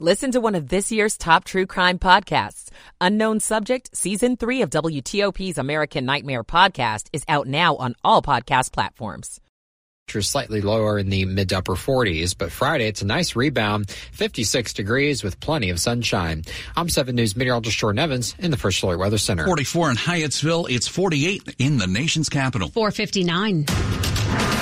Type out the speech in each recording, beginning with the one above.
Listen to one of this year's top true crime podcasts. Unknown Subject, Season 3 of WTOP's American Nightmare podcast is out now on all podcast platforms. Slightly lower in the mid to upper 40s, but Friday it's a nice rebound, 56 degrees with plenty of sunshine. I'm 7 News meteorologist Jordan Evans in the First Alert Weather Center. 44 in Hyattsville, it's 48 in the nation's capital. 459.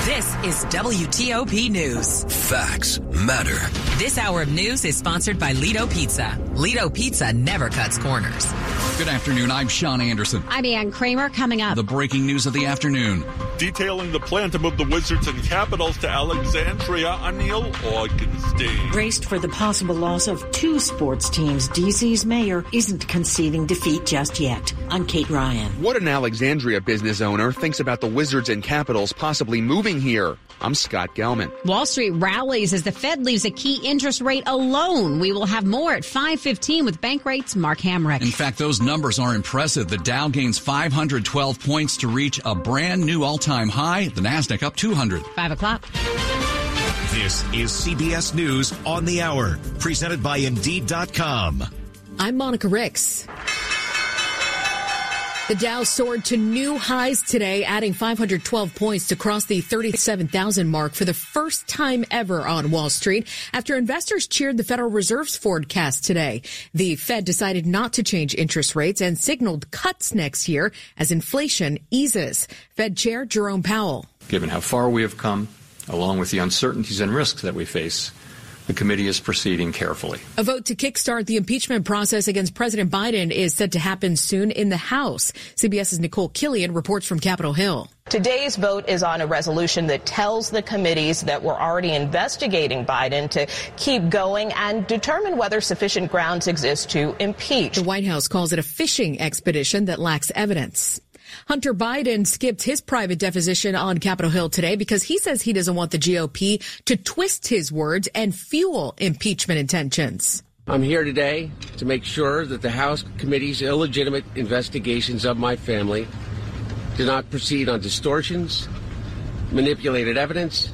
This is WTOP News. Facts matter. This hour of news is sponsored by Lido Pizza. Lido Pizza never cuts corners. Good afternoon. I'm Sean Anderson. I'm Ann Kramer coming up. The breaking news of the afternoon. Detailing the plan to move the Wizards and Capitals to Alexandria, Neil Augenstein. Braced for the possible loss of two sports teams, DC's mayor isn't conceding defeat just yet. I'm Kate Ryan. What an Alexandria business owner thinks about the Wizards and Capitals possibly moving here. I'm Scott Gelman. Wall Street rallies as the Fed leaves a key interest rate alone. We will have more at 515 with Bankrate's. Mark Hamrick. In fact, those numbers are impressive. The Dow gains 512 points to reach a brand new all-time high. The Nasdaq up 200. Five o'clock. This is CBS News on the Hour, presented by Indeed.com. I'm Monica Ricks. The Dow soared to new highs today, adding 512 points to cross the 37,000 mark for the first time ever on Wall Street after investors cheered the Federal Reserve's forecast today. The Fed decided not to change interest rates and signaled cuts next year as inflation eases. Fed Chair Jerome Powell. Given how far we have come, along with the uncertainties and risks that we face, the committee is proceeding carefully. A vote to kickstart the impeachment process against President Biden is set to happen soon in the House. CBS's Nicole Killion reports from Capitol Hill. Today's vote is on a resolution that tells the committees that were already investigating Biden to keep going and determine whether sufficient grounds exist to impeach. The White House calls it a fishing expedition that lacks evidence. Hunter Biden skipped his private deposition on Capitol Hill today because he says he doesn't want the GOP to twist his words and fuel impeachment intentions. I'm here today to make sure that the House committee's illegitimate investigations of my family do not proceed on distortions, manipulated evidence,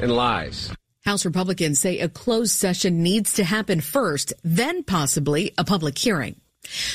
and lies. House Republicans say a closed session needs to happen first, then possibly a public hearing.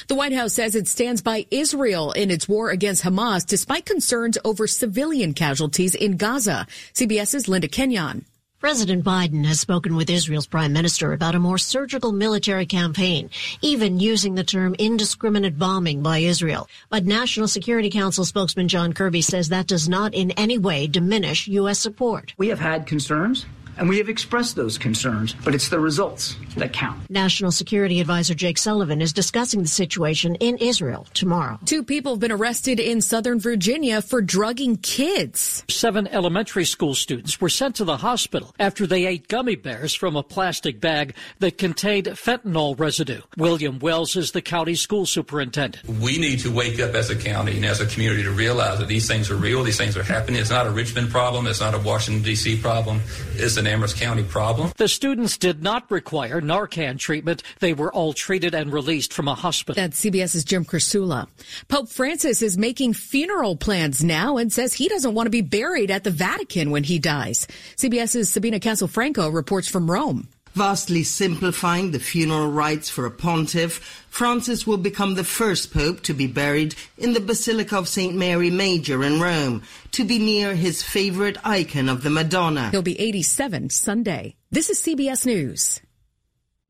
The White House says it stands by Israel in its war against Hamas despite concerns over civilian casualties in Gaza. CBS's Linda Kenyon. President Biden has spoken with Israel's prime minister about a more surgical military campaign, even using the term indiscriminate bombing by Israel. But National Security Council spokesman John Kirby says that does not in any way diminish U.S. support. We have had concerns and we have expressed those concerns, but it's the results that count. National Security Advisor Jake Sullivan is discussing the situation in Israel tomorrow. Two people have been arrested in Southern Virginia for drugging kids. Seven elementary school students were sent to the hospital after they ate gummy bears from a plastic bag that contained fentanyl residue. William Wells is the county school superintendent. We need to wake up as a county and as a community to realize that these things are real, these things are happening. It's not a Richmond problem, it's not a Washington, D.C. problem, it's an Amherst County problem. The students did not require Narcan treatment. They were all treated and released from a hospital. That's CBS's Jim Krasula. Pope Francis is making funeral plans now and says he doesn't want to be buried at the Vatican when he dies. CBS's Sabina Castelfranco reports from Rome. Vastly simplifying the funeral rites for a pontiff, Francis will become the first pope to be buried in the Basilica of St. Mary Major in Rome, to be near his favorite icon of the Madonna. He'll be 87 Sunday. This is CBS News.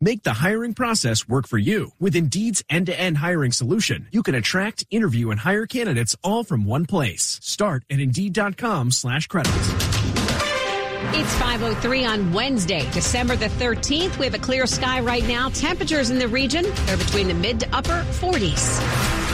Make the hiring process work for you. With Indeed's end-to-end hiring solution, you can attract, interview, and hire candidates all from one place. Start at Indeed.com slash credits. It's 503 on Wednesday, December the 13th. We have a clear sky right now. Temperatures in the region, they're between the mid to upper 40s.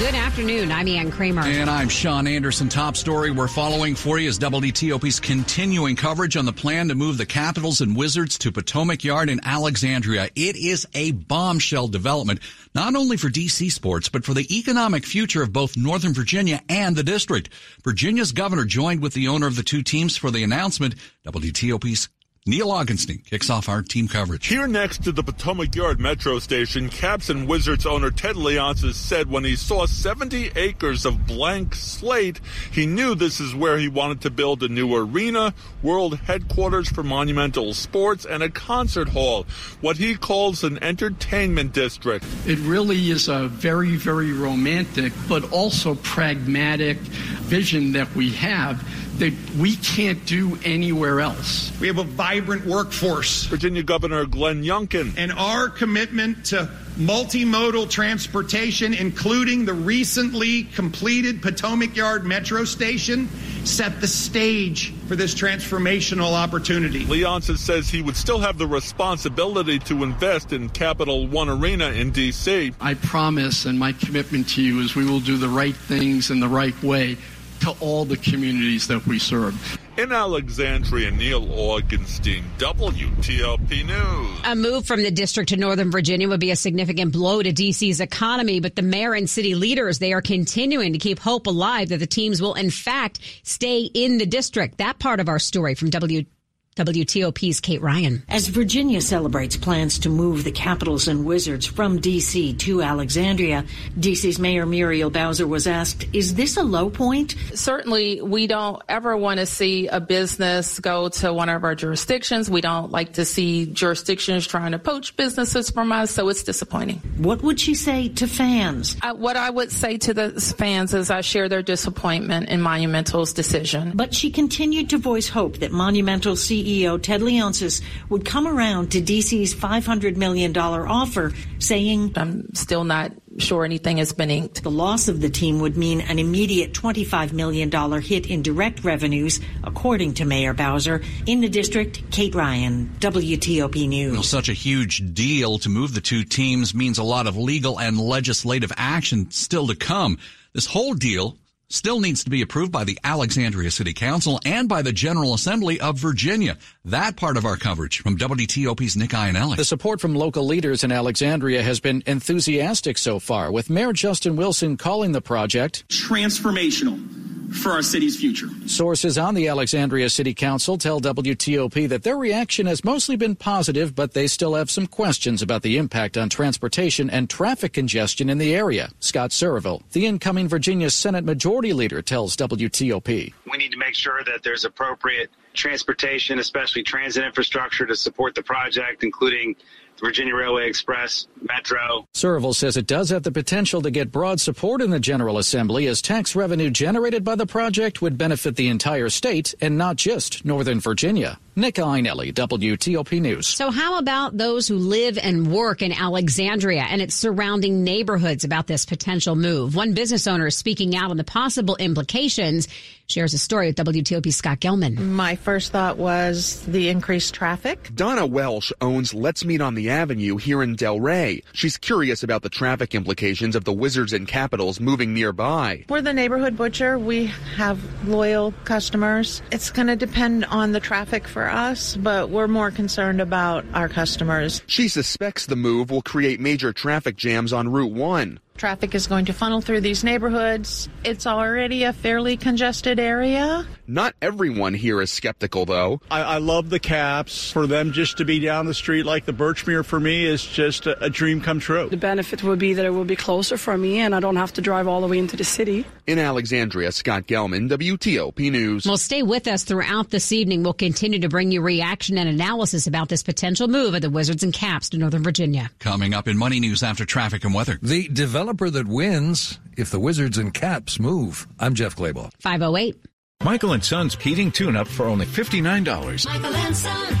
Good afternoon. I'm Ann Kramer. And I'm Sean Anderson. Top story we're following for you is WTOP's continuing coverage on the plan to move the Capitals and Wizards to Potomac Yard in Alexandria. It is a bombshell development, not only for DC sports, but for the economic future of both Northern Virginia and the district. Virginia's governor joined with the owner of the two teams for the announcement. WTOP's Neil Augenstein kicks off our team coverage. Here next to the Potomac Yard Metro Station, Caps and Wizards owner Ted Leonsis said when he saw 70 acres of blank slate, he knew this is where he wanted to build a new arena, world headquarters for monumental sports, and a concert hall, what he calls an entertainment district. It really is a very, very romantic, but also pragmatic vision that we have that we can't do anywhere else. We have a vibrant workforce. Virginia Governor Glenn Youngkin. And our commitment to multimodal transportation, including the recently completed Potomac Yard Metro Station, set the stage for this transformational opportunity. Leonsis says he would still have the responsibility to invest in Capital One Arena in D.C. I promise, and my commitment to you is we will do the right things in the right way to all the communities that we serve. In Alexandria, Neil Augenstein, WTOP News. A move from the district to Northern Virginia would be a significant blow to DC's economy, but the mayor and city leaders, they are continuing to keep hope alive that the teams will in fact stay in the district. That part of our story from WTOP WTOP's Kate Ryan. As Virginia celebrates plans to move the Capitals and Wizards from D.C. to Alexandria, D.C.'s Mayor Muriel Bowser was asked, is this a low point? Certainly, we don't ever want to see a business go to one of our jurisdictions. We don't like to see jurisdictions trying to poach businesses from us, so it's disappointing. What would she say to fans? Uh, what I would say to the fans is I share their disappointment in Monumental's decision. But she continued to voice hope that Monumental CEO CEO Ted Leonsis would come around to DC's $500 million offer, saying, I'm still not sure anything has been inked. The loss of the team would mean an immediate $25 million hit in direct revenues, according to Mayor Bowser. In the district, Kate Ryan, WTOP News. Well, such a huge deal to move the two teams means a lot of legal and legislative action still to come. This whole deal still needs to be approved by the Alexandria City Council and by the General Assembly of Virginia. That part of our coverage from WTOP's Nick Iannelli. The support from local leaders in Alexandria has been enthusiastic so far, with Mayor Justin Wilson calling the project transformational for our city's future. Sources on the Alexandria City Council tell WTOP that their reaction has mostly been positive, but they still have some questions about the impact on transportation and traffic congestion in the area. Scott Surovell, the incoming Virginia Senate Majority Leader, tells WTOP. We need to make sure that there's appropriate transportation, especially transit infrastructure to support the project, including Virginia Railway Express, Metro. Surovell says it does have the potential to get broad support in the General Assembly as tax revenue generated by the project would benefit the entire state and not just Northern Virginia. Nick Iannelli, WTOP News. So how about those who live and work in Alexandria and its surrounding neighborhoods about this potential move? One business owner is speaking out on the possible implications shares a story with WTOP Scott Gelman. My first thought was the increased traffic. Donna Welsh owns Let's Meat on the Avenue here in Del Ray. She's curious about the traffic implications of the Wizards and Capitals moving nearby. We're the neighborhood butcher. We have loyal customers. It's going to depend on the traffic for us, but we're more concerned about our customers. She suspects the move will create major traffic jams on Route 1. Traffic is going to funnel through these neighborhoods. It's already a fairly congested area. Not everyone here is skeptical, though. I, I love the caps. For them just to be down the street like the Birchmere for me is just a, a dream come true. The benefit would be that it will be closer for me and I don't have to drive all the way into the city. In Alexandria, Scott Gelman, WTOP News. Well, stay with us throughout this evening. We'll continue to bring you reaction and analysis about this potential move of the Wizards and Caps to Northern Virginia. Coming up in Money News after traffic and weather. The developer that wins if the Wizards and Caps move. I'm Jeff Clabaugh. 508. Michael and Son's heating tune-up for only $59. Michael and Son.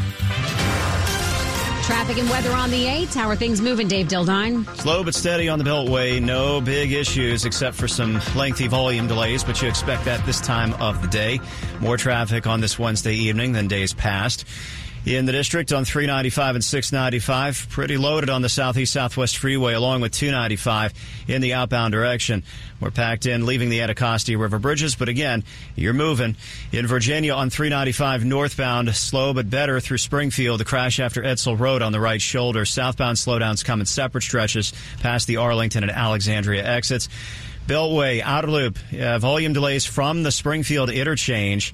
Traffic and weather on the 8th. How are things moving, Dave Dildine? Slow but steady on the Beltway. No big issues except for some lengthy volume delays, but you expect that this time of the day. More traffic on this Wednesday evening than days past in the district on 395 and 695. Pretty loaded on the southeast southwest freeway along with 295 in the outbound direction. We're packed in leaving the Anacostia River bridges, but again, you're moving. In Virginia on 395 northbound, slow but better through Springfield. The crash after Edsel Road on the right shoulder. Southbound slowdowns come in separate stretches past the Arlington and Alexandria exits. Beltway, outer loop, uh, volume delays from the Springfield interchange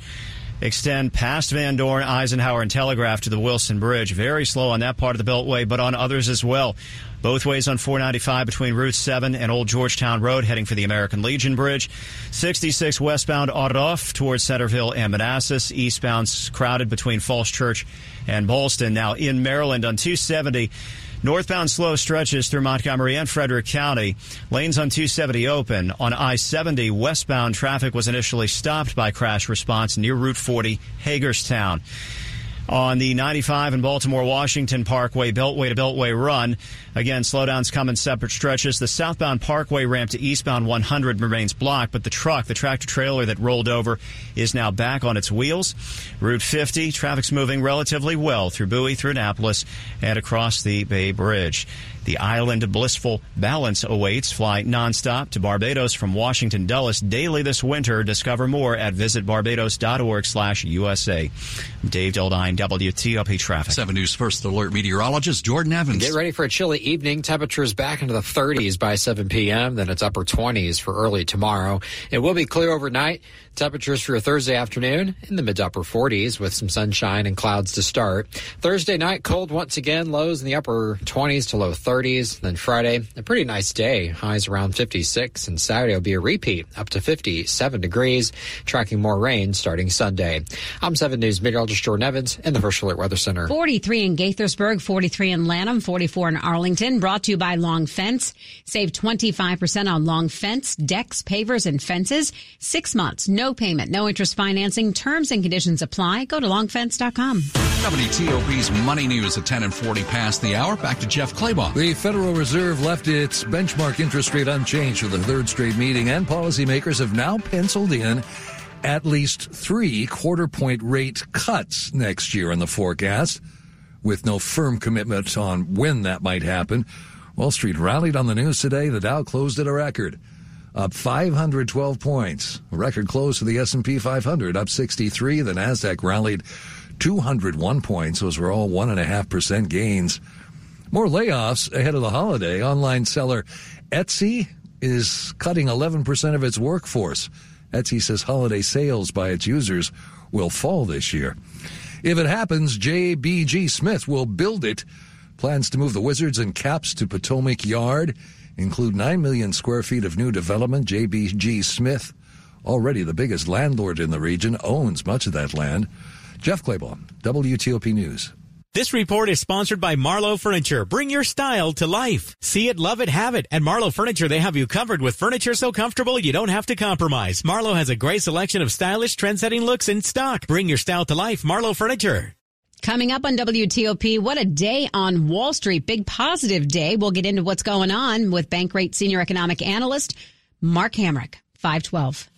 extend past Van Dorn, Eisenhower, and Telegraph to the Wilson Bridge. Very slow on that part of the Beltway, but on others as well. Both ways on 495 between Route 7 and Old Georgetown Road, heading for the American Legion Bridge. 66 westbound off towards Centreville and Manassas. Eastbound crowded between Falls Church and Ballston. Now in Maryland on 270. Northbound slow stretches through Montgomery and Frederick County. Lanes on 270 open. On I-70, westbound traffic was initially stopped by crash response near Route 40, Hagerstown on the 95 and Baltimore Washington Parkway Beltway to Beltway run. Again, slowdowns come in separate stretches. The southbound Parkway ramp to eastbound 100 remains blocked, but the truck, the tractor trailer that rolled over, is now back on its wheels. Route 50, traffic's moving relatively well through Bowie, through Annapolis, and across the Bay Bridge. The island blissful balance awaits. Fly nonstop to Barbados from Washington Dulles daily this winter. Discover more at visitbarbados.org slash USA. Dave Dildine, WTOP Traffic. 7 News First Alert meteorologist Jordan Evans. Get ready for a chilly evening. Temperatures back into the 30s by 7 p.m. Then it's upper 20s for early tomorrow. It will be clear overnight. Temperatures for your Thursday afternoon in the mid to upper 40s with some sunshine and clouds to start. Thursday night, cold once again, lows in the upper 20s to low 30s. Then Friday, a pretty nice day, highs around 56. And Saturday will be a repeat up to 57 degrees, tracking more rain starting Sunday. I'm 7 News meteorologist Jordan Evans in the First Alert Weather Center. 43 in Gaithersburg, 43 in Lanham, 44 in Arlington. Brought to you by Long Fence. Save 25% on Long Fence, decks, pavers, and fences. Six months, no payment, no interest financing. Terms and conditions apply. Go to longfence.com. WTOP's Money News at 10 and 40 past the hour. Back to Jeff Clabaugh. The Federal Reserve left its benchmark interest rate unchanged for the third straight meeting, and policymakers have now penciled in at least three quarter point rate cuts next year in the forecast, with no firm commitment on when that might happen. Wall Street rallied on the news today. The Dow closed at a record up 512 points. Record close for the S&P 500, up 63. The Nasdaq rallied 201 points. Those were all one and a half percent gains. More layoffs ahead of the holiday. Online seller Etsy is cutting 11% of its workforce. Etsy says holiday sales by its users will fall this year. If it happens, JBG Smith will build it. Plans to move the Wizards and Caps to Potomac Yard include 9 million square feet of new development. JBG Smith, already the biggest landlord in the region, owns much of that land. Jeff Clabaugh, WTOP News. This report is sponsored by Marlowe Furniture. Bring your style to life. See it, love it, have it. At Marlowe Furniture, they have you covered with furniture so comfortable you don't have to compromise. Marlowe has a great selection of stylish, trend-setting looks in stock. Bring your style to life. Marlowe Furniture. Coming up on WTOP, what a day on Wall Street. Big positive day. We'll get into what's going on with Bankrate Senior Economic Analyst Mark Hamrick, 512.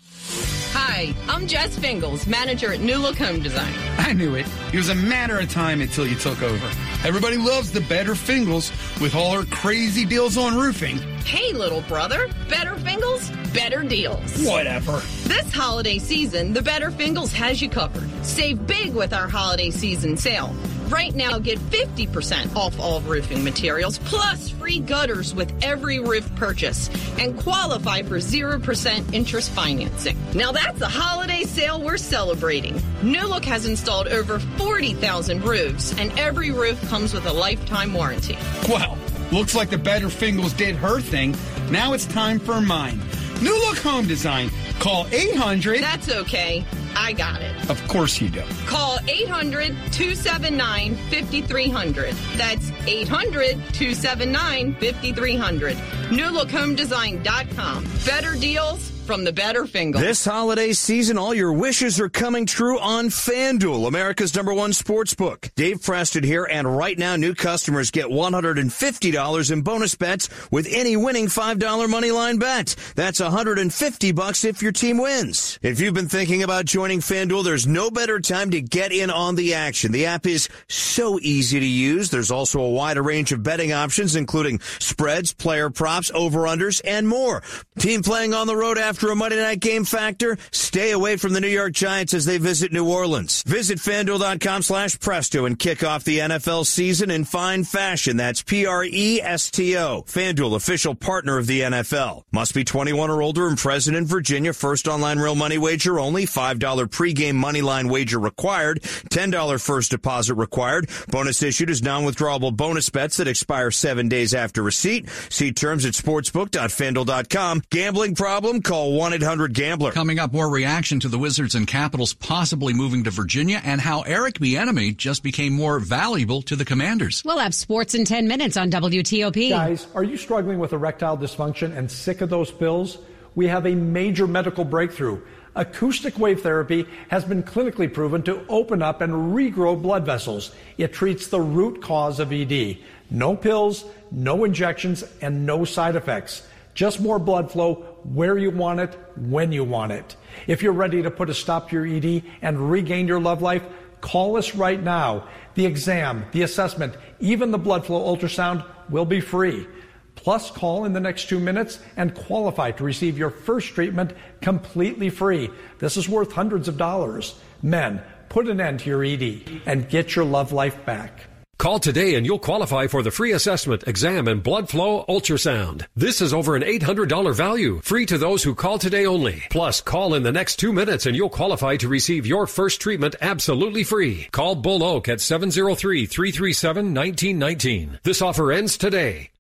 Hi, I'm Jess Fingles, manager at New Look Home Design. I knew it. It was a matter of time until you took over. Everybody loves the Better Fingles with all her crazy deals on roofing. Hey, little brother, Better Fingles, better deals. Whatever. This holiday season, the Better Fingles has you covered. Save big with our holiday season sale. Right now, get 50% off all roofing materials plus free gutters with every roof purchase and qualify for 0% interest financing. Now that's a holiday sale we're celebrating. New Look has installed over 40,000 roofs and every roof comes with a lifetime warranty. Well, looks like the Better Fingles did her thing. Now it's time for mine. New Look Home Design. Call 800. That's okay. I got it. Of course you do. Call 800 279 5300. That's 800 279 5300. NewLookHomeDesign.com. Better deals from the better finger. This holiday season, all your wishes are coming true on FanDuel, America's number one sports book. Dave Preston here, and right now, new customers get $150 in bonus bets with any winning $5 money line bet. That's 150 bucks if your team wins. If you've been thinking about joining FanDuel, there's no better time to get in on the action. The app is so easy to use. There's also a wider range of betting options, including spreads, player props, over-unders, and more. Team playing on the road after after a Monday night game factor? Stay away from the New York Giants as they visit New Orleans. Visit fanduel.com slash presto and kick off the NFL season in fine fashion. That's P-R-E-S-T-O. FanDuel, official partner of the NFL. Must be 21 or older and present in Virginia. First online real money wager only. $5 pregame money line wager required. $10 first deposit required. Bonus issued is non-withdrawable bonus bets that expire seven days after receipt. See terms at sportsbook.fanduel.com. Gambling problem? Call 1-800-GAMBLER. Coming up, more reaction to the Wizards and Capitals possibly moving to Virginia and how Eric Bieniemy just became more valuable to the Commanders. We'll have sports in 10 minutes on WTOP. Guys, are you struggling with erectile dysfunction and sick of those pills? We have a major medical breakthrough. Acoustic wave therapy has been clinically proven to open up and regrow blood vessels. It treats the root cause of ED. No pills, no injections, and no side effects. Just more blood flow where you want it, when you want it. If you're ready to put a stop to your ED and regain your love life, call us right now. The exam, the assessment, even the blood flow ultrasound will be free. Plus, call in the next two minutes and qualify to receive your first treatment completely free. This is worth hundreds of dollars. Men, put an end to your ED and get your love life back. Call today and you'll qualify for the free assessment, exam, and blood flow ultrasound. This is over an $800 value, free to those who call today only. Plus, call in the next two minutes and you'll qualify to receive your first treatment absolutely free. Call Bull Oak at 703-337-1919. This offer ends today.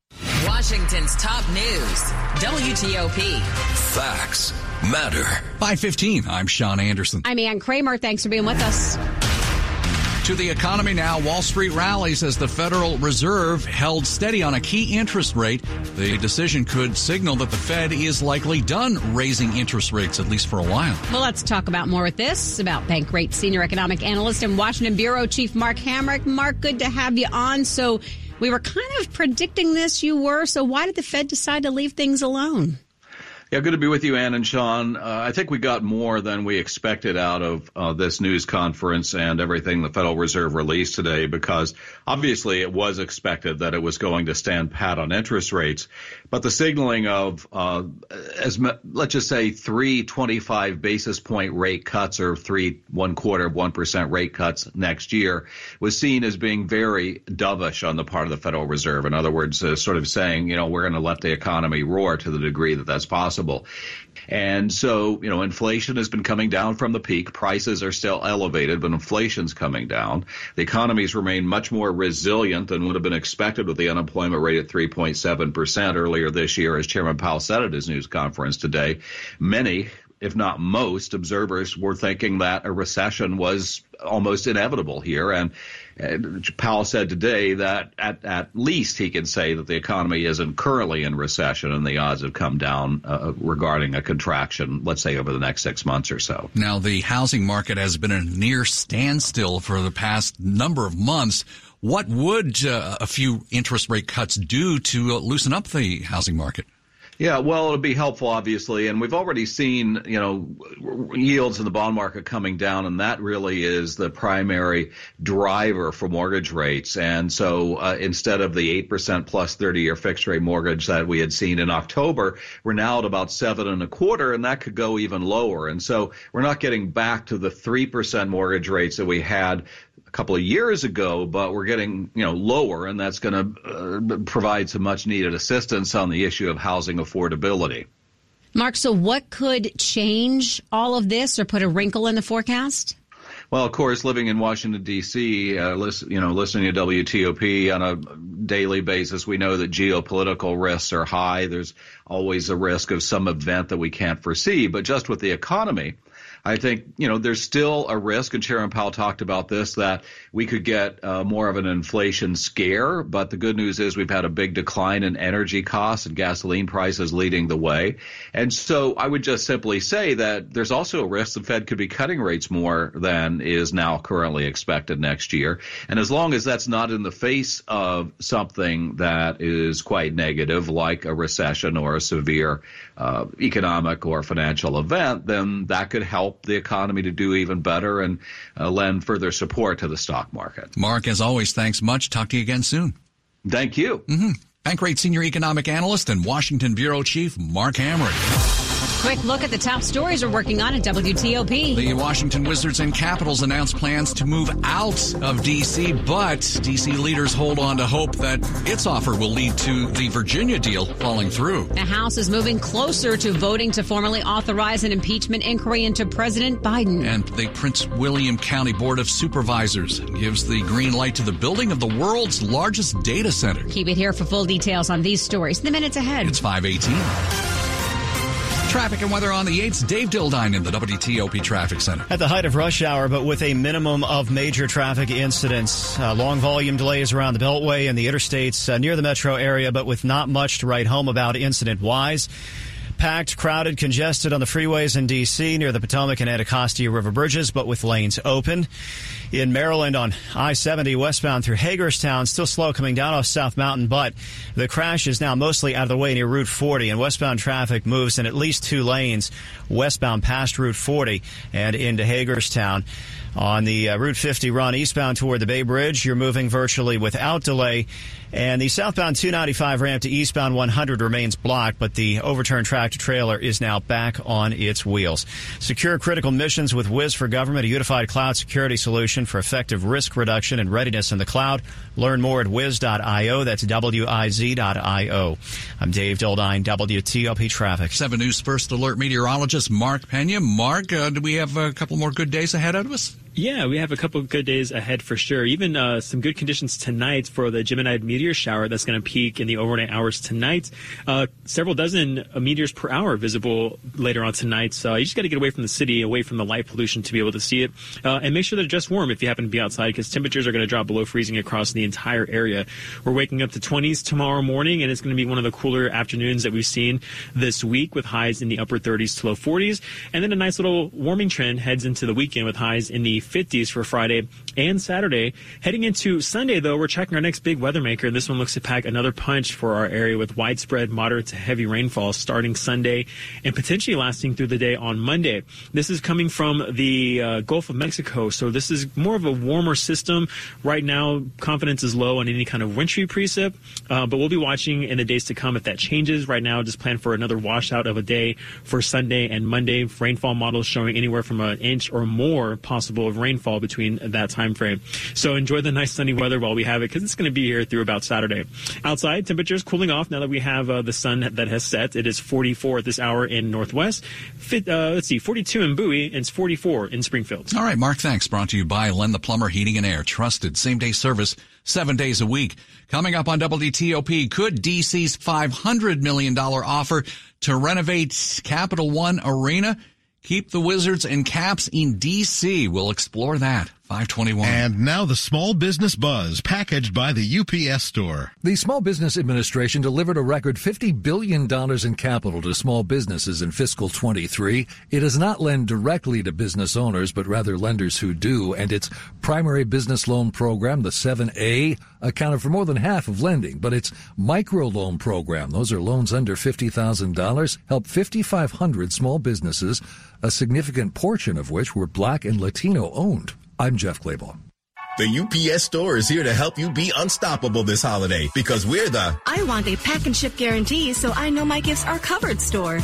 Washington's top news, WTOP. Facts matter. 515, I'm Sean Anderson. I'm Ann Kramer. Thanks for being with us. To the economy now, Wall Street rallies as the Federal Reserve held steady on a key interest rate. The decision could signal that the Fed is likely done raising interest rates, at least for a while. Well, let's talk about more with this about Bankrate senior economic analyst and Washington Bureau Chief Mark Hamrick. Mark, good to have you on. So we were kind of predicting this, you were. So why did the Fed decide to leave things alone? Yeah, good to be with you, Ann and Sean. Uh, I think we got more than we expected out of uh, this news conference and everything the Federal Reserve released today because obviously it was expected that it was going to stand pat on interest rates. But the signaling of, uh, as let's just say three 25 basis point rate cuts or three one quarter of 1% rate cuts next year was seen as being very dovish on the part of the Federal Reserve. In other words, uh, sort of saying, you know, we're going to let the economy roar to the degree that that's possible. And so, you know, inflation has been coming down from the peak. Prices are still elevated, but inflation's coming down. The economies remain much more resilient than would have been expected with the unemployment rate at 3.7% earlier this year, as Chairman Powell said at his news conference today. Many, if not most, observers were thinking that a recession was almost inevitable here. And Powell said today that at, at least he can say that the economy isn't currently in recession and the odds have come down uh, regarding a contraction, let's say over the next six months or so. Now, the housing market has been a near standstill for the past number of months. What would uh, a few interest rate cuts do to uh, loosen up the housing market? Yeah, well, it'll be helpful, obviously, and we've already seen, you know, yields in the bond market coming down, and that really is the primary driver for mortgage rates. And so, uh, instead of the eight percent plus thirty-year fixed rate mortgage that we had seen in October, we're now at about seven and a quarter, and that could go even lower. And so, we're not getting back to the three percent mortgage rates that we had a couple of years ago, but we're getting you know lower, and that's going to uh, provide some much needed assistance on the issue of housing affordability. Mark, so what could change all of this or put a wrinkle in the forecast? Well, of course, living in Washington D.C., uh, listen, you know, listening to WTOP on a daily basis, we know that geopolitical risks are high. There's always a risk of some event that we can't foresee. But just with the economy, I think, you know, there's still a risk, and Chairman Powell talked about this, that we could get uh, more of an inflation scare. But the good news is we've had a big decline in energy costs and gasoline prices leading the way. And so I would just simply say that there's also a risk the Fed could be cutting rates more than is now currently expected next year. And as long as that's not in the face of something that is quite negative, like a recession or a severe uh, economic or financial event, then that could help the economy to do even better and uh, lend further support to the stock market. Mark, as always, thanks much. Talk to you again soon. Thank you. Mm-hmm. Bankrate Senior Economic Analyst and Washington Bureau Chief Mark Hamrick. Quick look at the top stories we're working on at WTOP. The Washington Wizards and Capitals announced plans to move out of D.C., but D.C. leaders hold on to hope that its offer will lead to the Virginia deal falling through. The House is moving closer to voting to formally authorize an impeachment inquiry into President Biden. And the Prince William County Board of Supervisors gives the green light to the building of the world's largest data center. Keep it here for full details on these stories in the minutes ahead. It's 518. Traffic and weather on the 8th. Dave Dildine in the WTOP Traffic Center. At the height of rush hour, but with a minimum of major traffic incidents. Uh, long volume delays around the Beltway and the interstates uh, near the metro area, but with not much to write home about incident wise packed, crowded, congested on the freeways in D.C. near the Potomac and Anacostia River bridges, but with lanes open. In Maryland on I-70 westbound through Hagerstown, still slow coming down off South Mountain, but the crash is now mostly out of the way near Route 40, and westbound traffic moves in at least two lanes westbound past Route 40 and into Hagerstown. On the uh, Route 50 run eastbound toward the Bay Bridge, you're moving virtually without delay. And the southbound 295 ramp to eastbound 100 remains blocked, but the overturned tractor trailer is now back on its wheels. Secure critical missions with Wiz for Government, a unified cloud security solution for effective risk reduction and readiness in the cloud. Learn more at wiz.io. That's W-I-Z.io. I'm Dave Dildine, WTOP Traffic. 7 News First Alert meteorologist Mark Pena. Mark, uh, do we have a couple more good days ahead of us? Yeah, we have a couple good days ahead for sure. Even uh, some good conditions tonight for the Geminid meteor shower that's going to peak in the overnight hours tonight. Uh, several dozen uh, meteors per hour visible later on tonight. So you just got to get away from the city, away from the light pollution to be able to see it. Uh, and make sure they're just warm if you happen to be outside because temperatures are going to drop below freezing across the entire area. We're waking up to 20s tomorrow morning, and it's going to be one of the cooler afternoons that we've seen this week with highs in the upper 30s to low 40s. And then a nice little warming trend heads into the weekend with highs in the 50s for Friday and Saturday. Heading into Sunday, though, we're checking our next big weather maker. This one looks to pack another punch for our area with widespread moderate to heavy rainfall starting Sunday and potentially lasting through the day on Monday. This is coming from the uh, Gulf of Mexico, so this is more of a warmer system. Right now, confidence is low on any kind of wintry precip, uh, but we'll be watching in the days to come if that changes. Right now, just plan for another washout of a day for Sunday and Monday. Rainfall models showing anywhere from an inch or more possible of rainfall between that time frame. So enjoy the nice sunny weather while we have it because it's going to be here through about Saturday. Outside, temperatures cooling off now that we have uh, the sun that has set. It is 44 at this hour in Northwest. Fit, uh, let's see, 42 in Bowie and it's 44 in Springfield. All right, Mark, thanks. Brought to you by Len the Plumber Heating and Air. Trusted same day service seven days a week. Coming up on WTOP, could DC's $500 million offer to renovate Capital One Arena keep the Wizards and Caps in DC? We'll explore that. 521. And now the small business buzz packaged by the UPS store. The Small Business Administration delivered a record $50 billion in capital to small businesses in fiscal 23. It does not lend directly to business owners, but rather lenders who do. And its primary business loan program, the 7A, accounted for more than half of lending. But its micro loan program, those are loans under $50,000, helped 5,500 small businesses, a significant portion of which were black and Latino owned. I'm Jeff Clabaugh. The UPS store is here to help you be unstoppable this holiday because we're the I want a pack and ship guarantee so I know my gifts are covered store.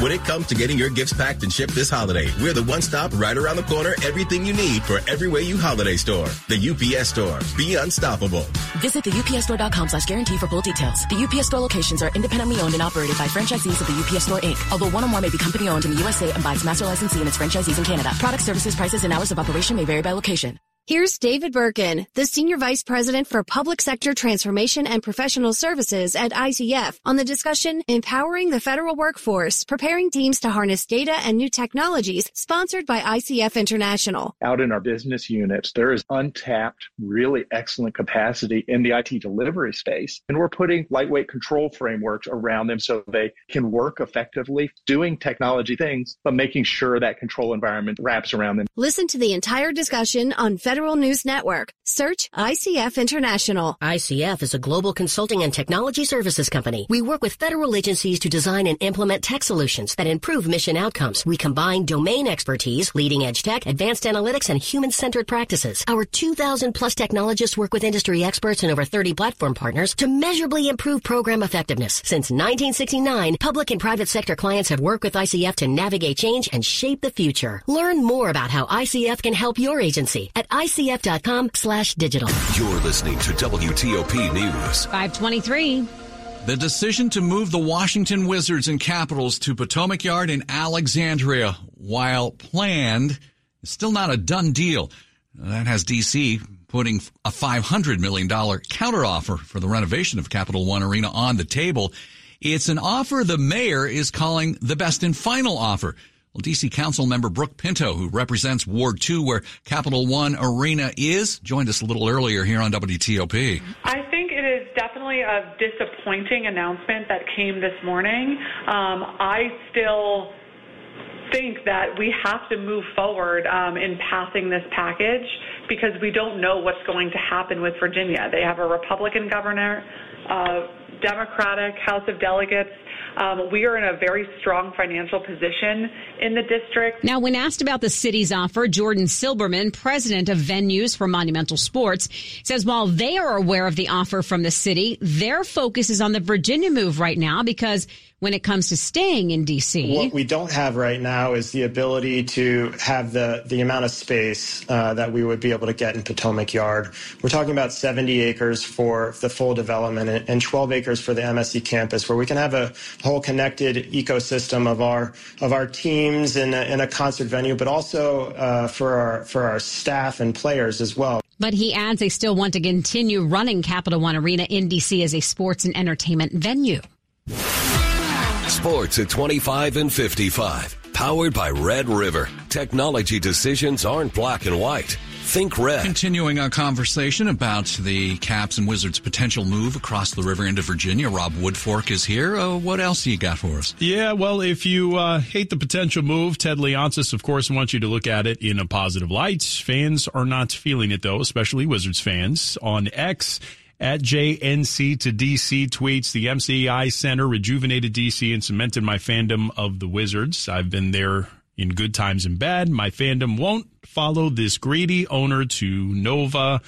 When it comes to getting your gifts packed and shipped this holiday, we're the one stop right around the corner, everything you need for every way you holiday store. The UPS store. Be unstoppable. Visit the upsstore.com slash guarantee for full details. The UPS store locations are independently owned and operated by franchisees of the UPS store Inc. Although one or more may be company owned in the USA and by its master licensee and its franchisees in Canada. Product services, prices, and hours of operation may vary by location. Here's David Birkin, the Senior Vice President for Public Sector Transformation and Professional Services at ICF on the discussion Empowering the Federal Workforce, Preparing Teams to Harness Data and New Technologies, sponsored by ICF International. Out in our business units, there is untapped, really excellent capacity in the IT delivery space. And we're putting lightweight control frameworks around them so they can work effectively doing technology things, but making sure that control environment wraps around them. Listen to the entire discussion on Federal News Network, Search ICF International. ICF is a global consulting and technology services company. We work with federal agencies to design and implement tech solutions that improve mission outcomes. We combine domain expertise, leading edge tech, advanced analytics, and human-centered practices. Our 2,000 plus technologists work with industry experts and over 30 platform partners to measurably improve program effectiveness. Since 1969, public and private sector clients have worked with ICF to navigate change and shape the future. Learn more about how ICF can help your agency at icf.com slash digital. You're listening to WTOP News. 523. The decision to move the Washington Wizards and Capitals to Potomac Yard in Alexandria, while planned, is still not a done deal. That has DC putting a $500 million counteroffer for the renovation of Capital One Arena on the table. It's an offer the mayor is calling the best and final offer. Well, DC Council member Brooke Pinto, who represents Ward 2, where Capital One Arena is, joined us a little earlier here on WTOP. I think it is definitely a disappointing announcement that came this morning. Um, I still think that we have to move forward um, in passing this package because we don't know what's going to happen with Virginia. They have a Republican governor, a Democratic House of Delegates. Um, we are in a very strong financial position in the district. Now, when asked about the city's offer, Jordan Silberman, president of venues for Monumental Sports, says while they are aware of the offer from the city, their focus is on the Virginia move right now because when it comes to staying in DC. What we don't have right now is the ability to have the, the amount of space uh, that we would be able to get in Potomac Yard. We're talking about 70 acres for the full development and 12 acres for the MSE campus, where we can have a whole connected ecosystem of our of our teams in a, in a concert venue, but also uh, for our for our staff and players as well. But he adds they still want to continue running Capital One Arena in DC as a sports and entertainment venue. Sports at 25 and 55. Powered by Red River. Technology decisions aren't black and white. Think red. Continuing our conversation about the Caps and Wizards' potential move across the river into Virginia, Rob Woodfork is here. Uh, what else you got for us? Yeah, well, if you uh, hate the potential move, Ted Leonsis, of course, wants you to look at it in a positive light. Fans are not feeling it, though, especially Wizards fans. On X, at JNC to DC tweets the MCI Center rejuvenated DC and cemented my fandom of the Wizards. I've been there in good times and bad. My fandom won't follow this greedy owner to Nova.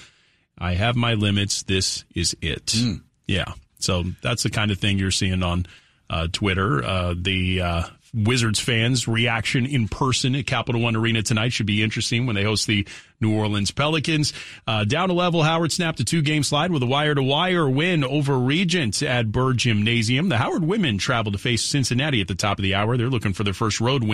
I have my limits. This is it. Mm. Yeah. So that's the kind of thing you're seeing on uh, Twitter. Uh, the uh, Wizards fans' reaction in person at Capital One Arena tonight should be interesting when they host the New Orleans Pelicans. Uh, down a level, Howard snapped a two game slide with a wire to wire win over Regent at Burr Gymnasium. The Howard women travel to face Cincinnati at the top of the hour. They're looking for their first road win.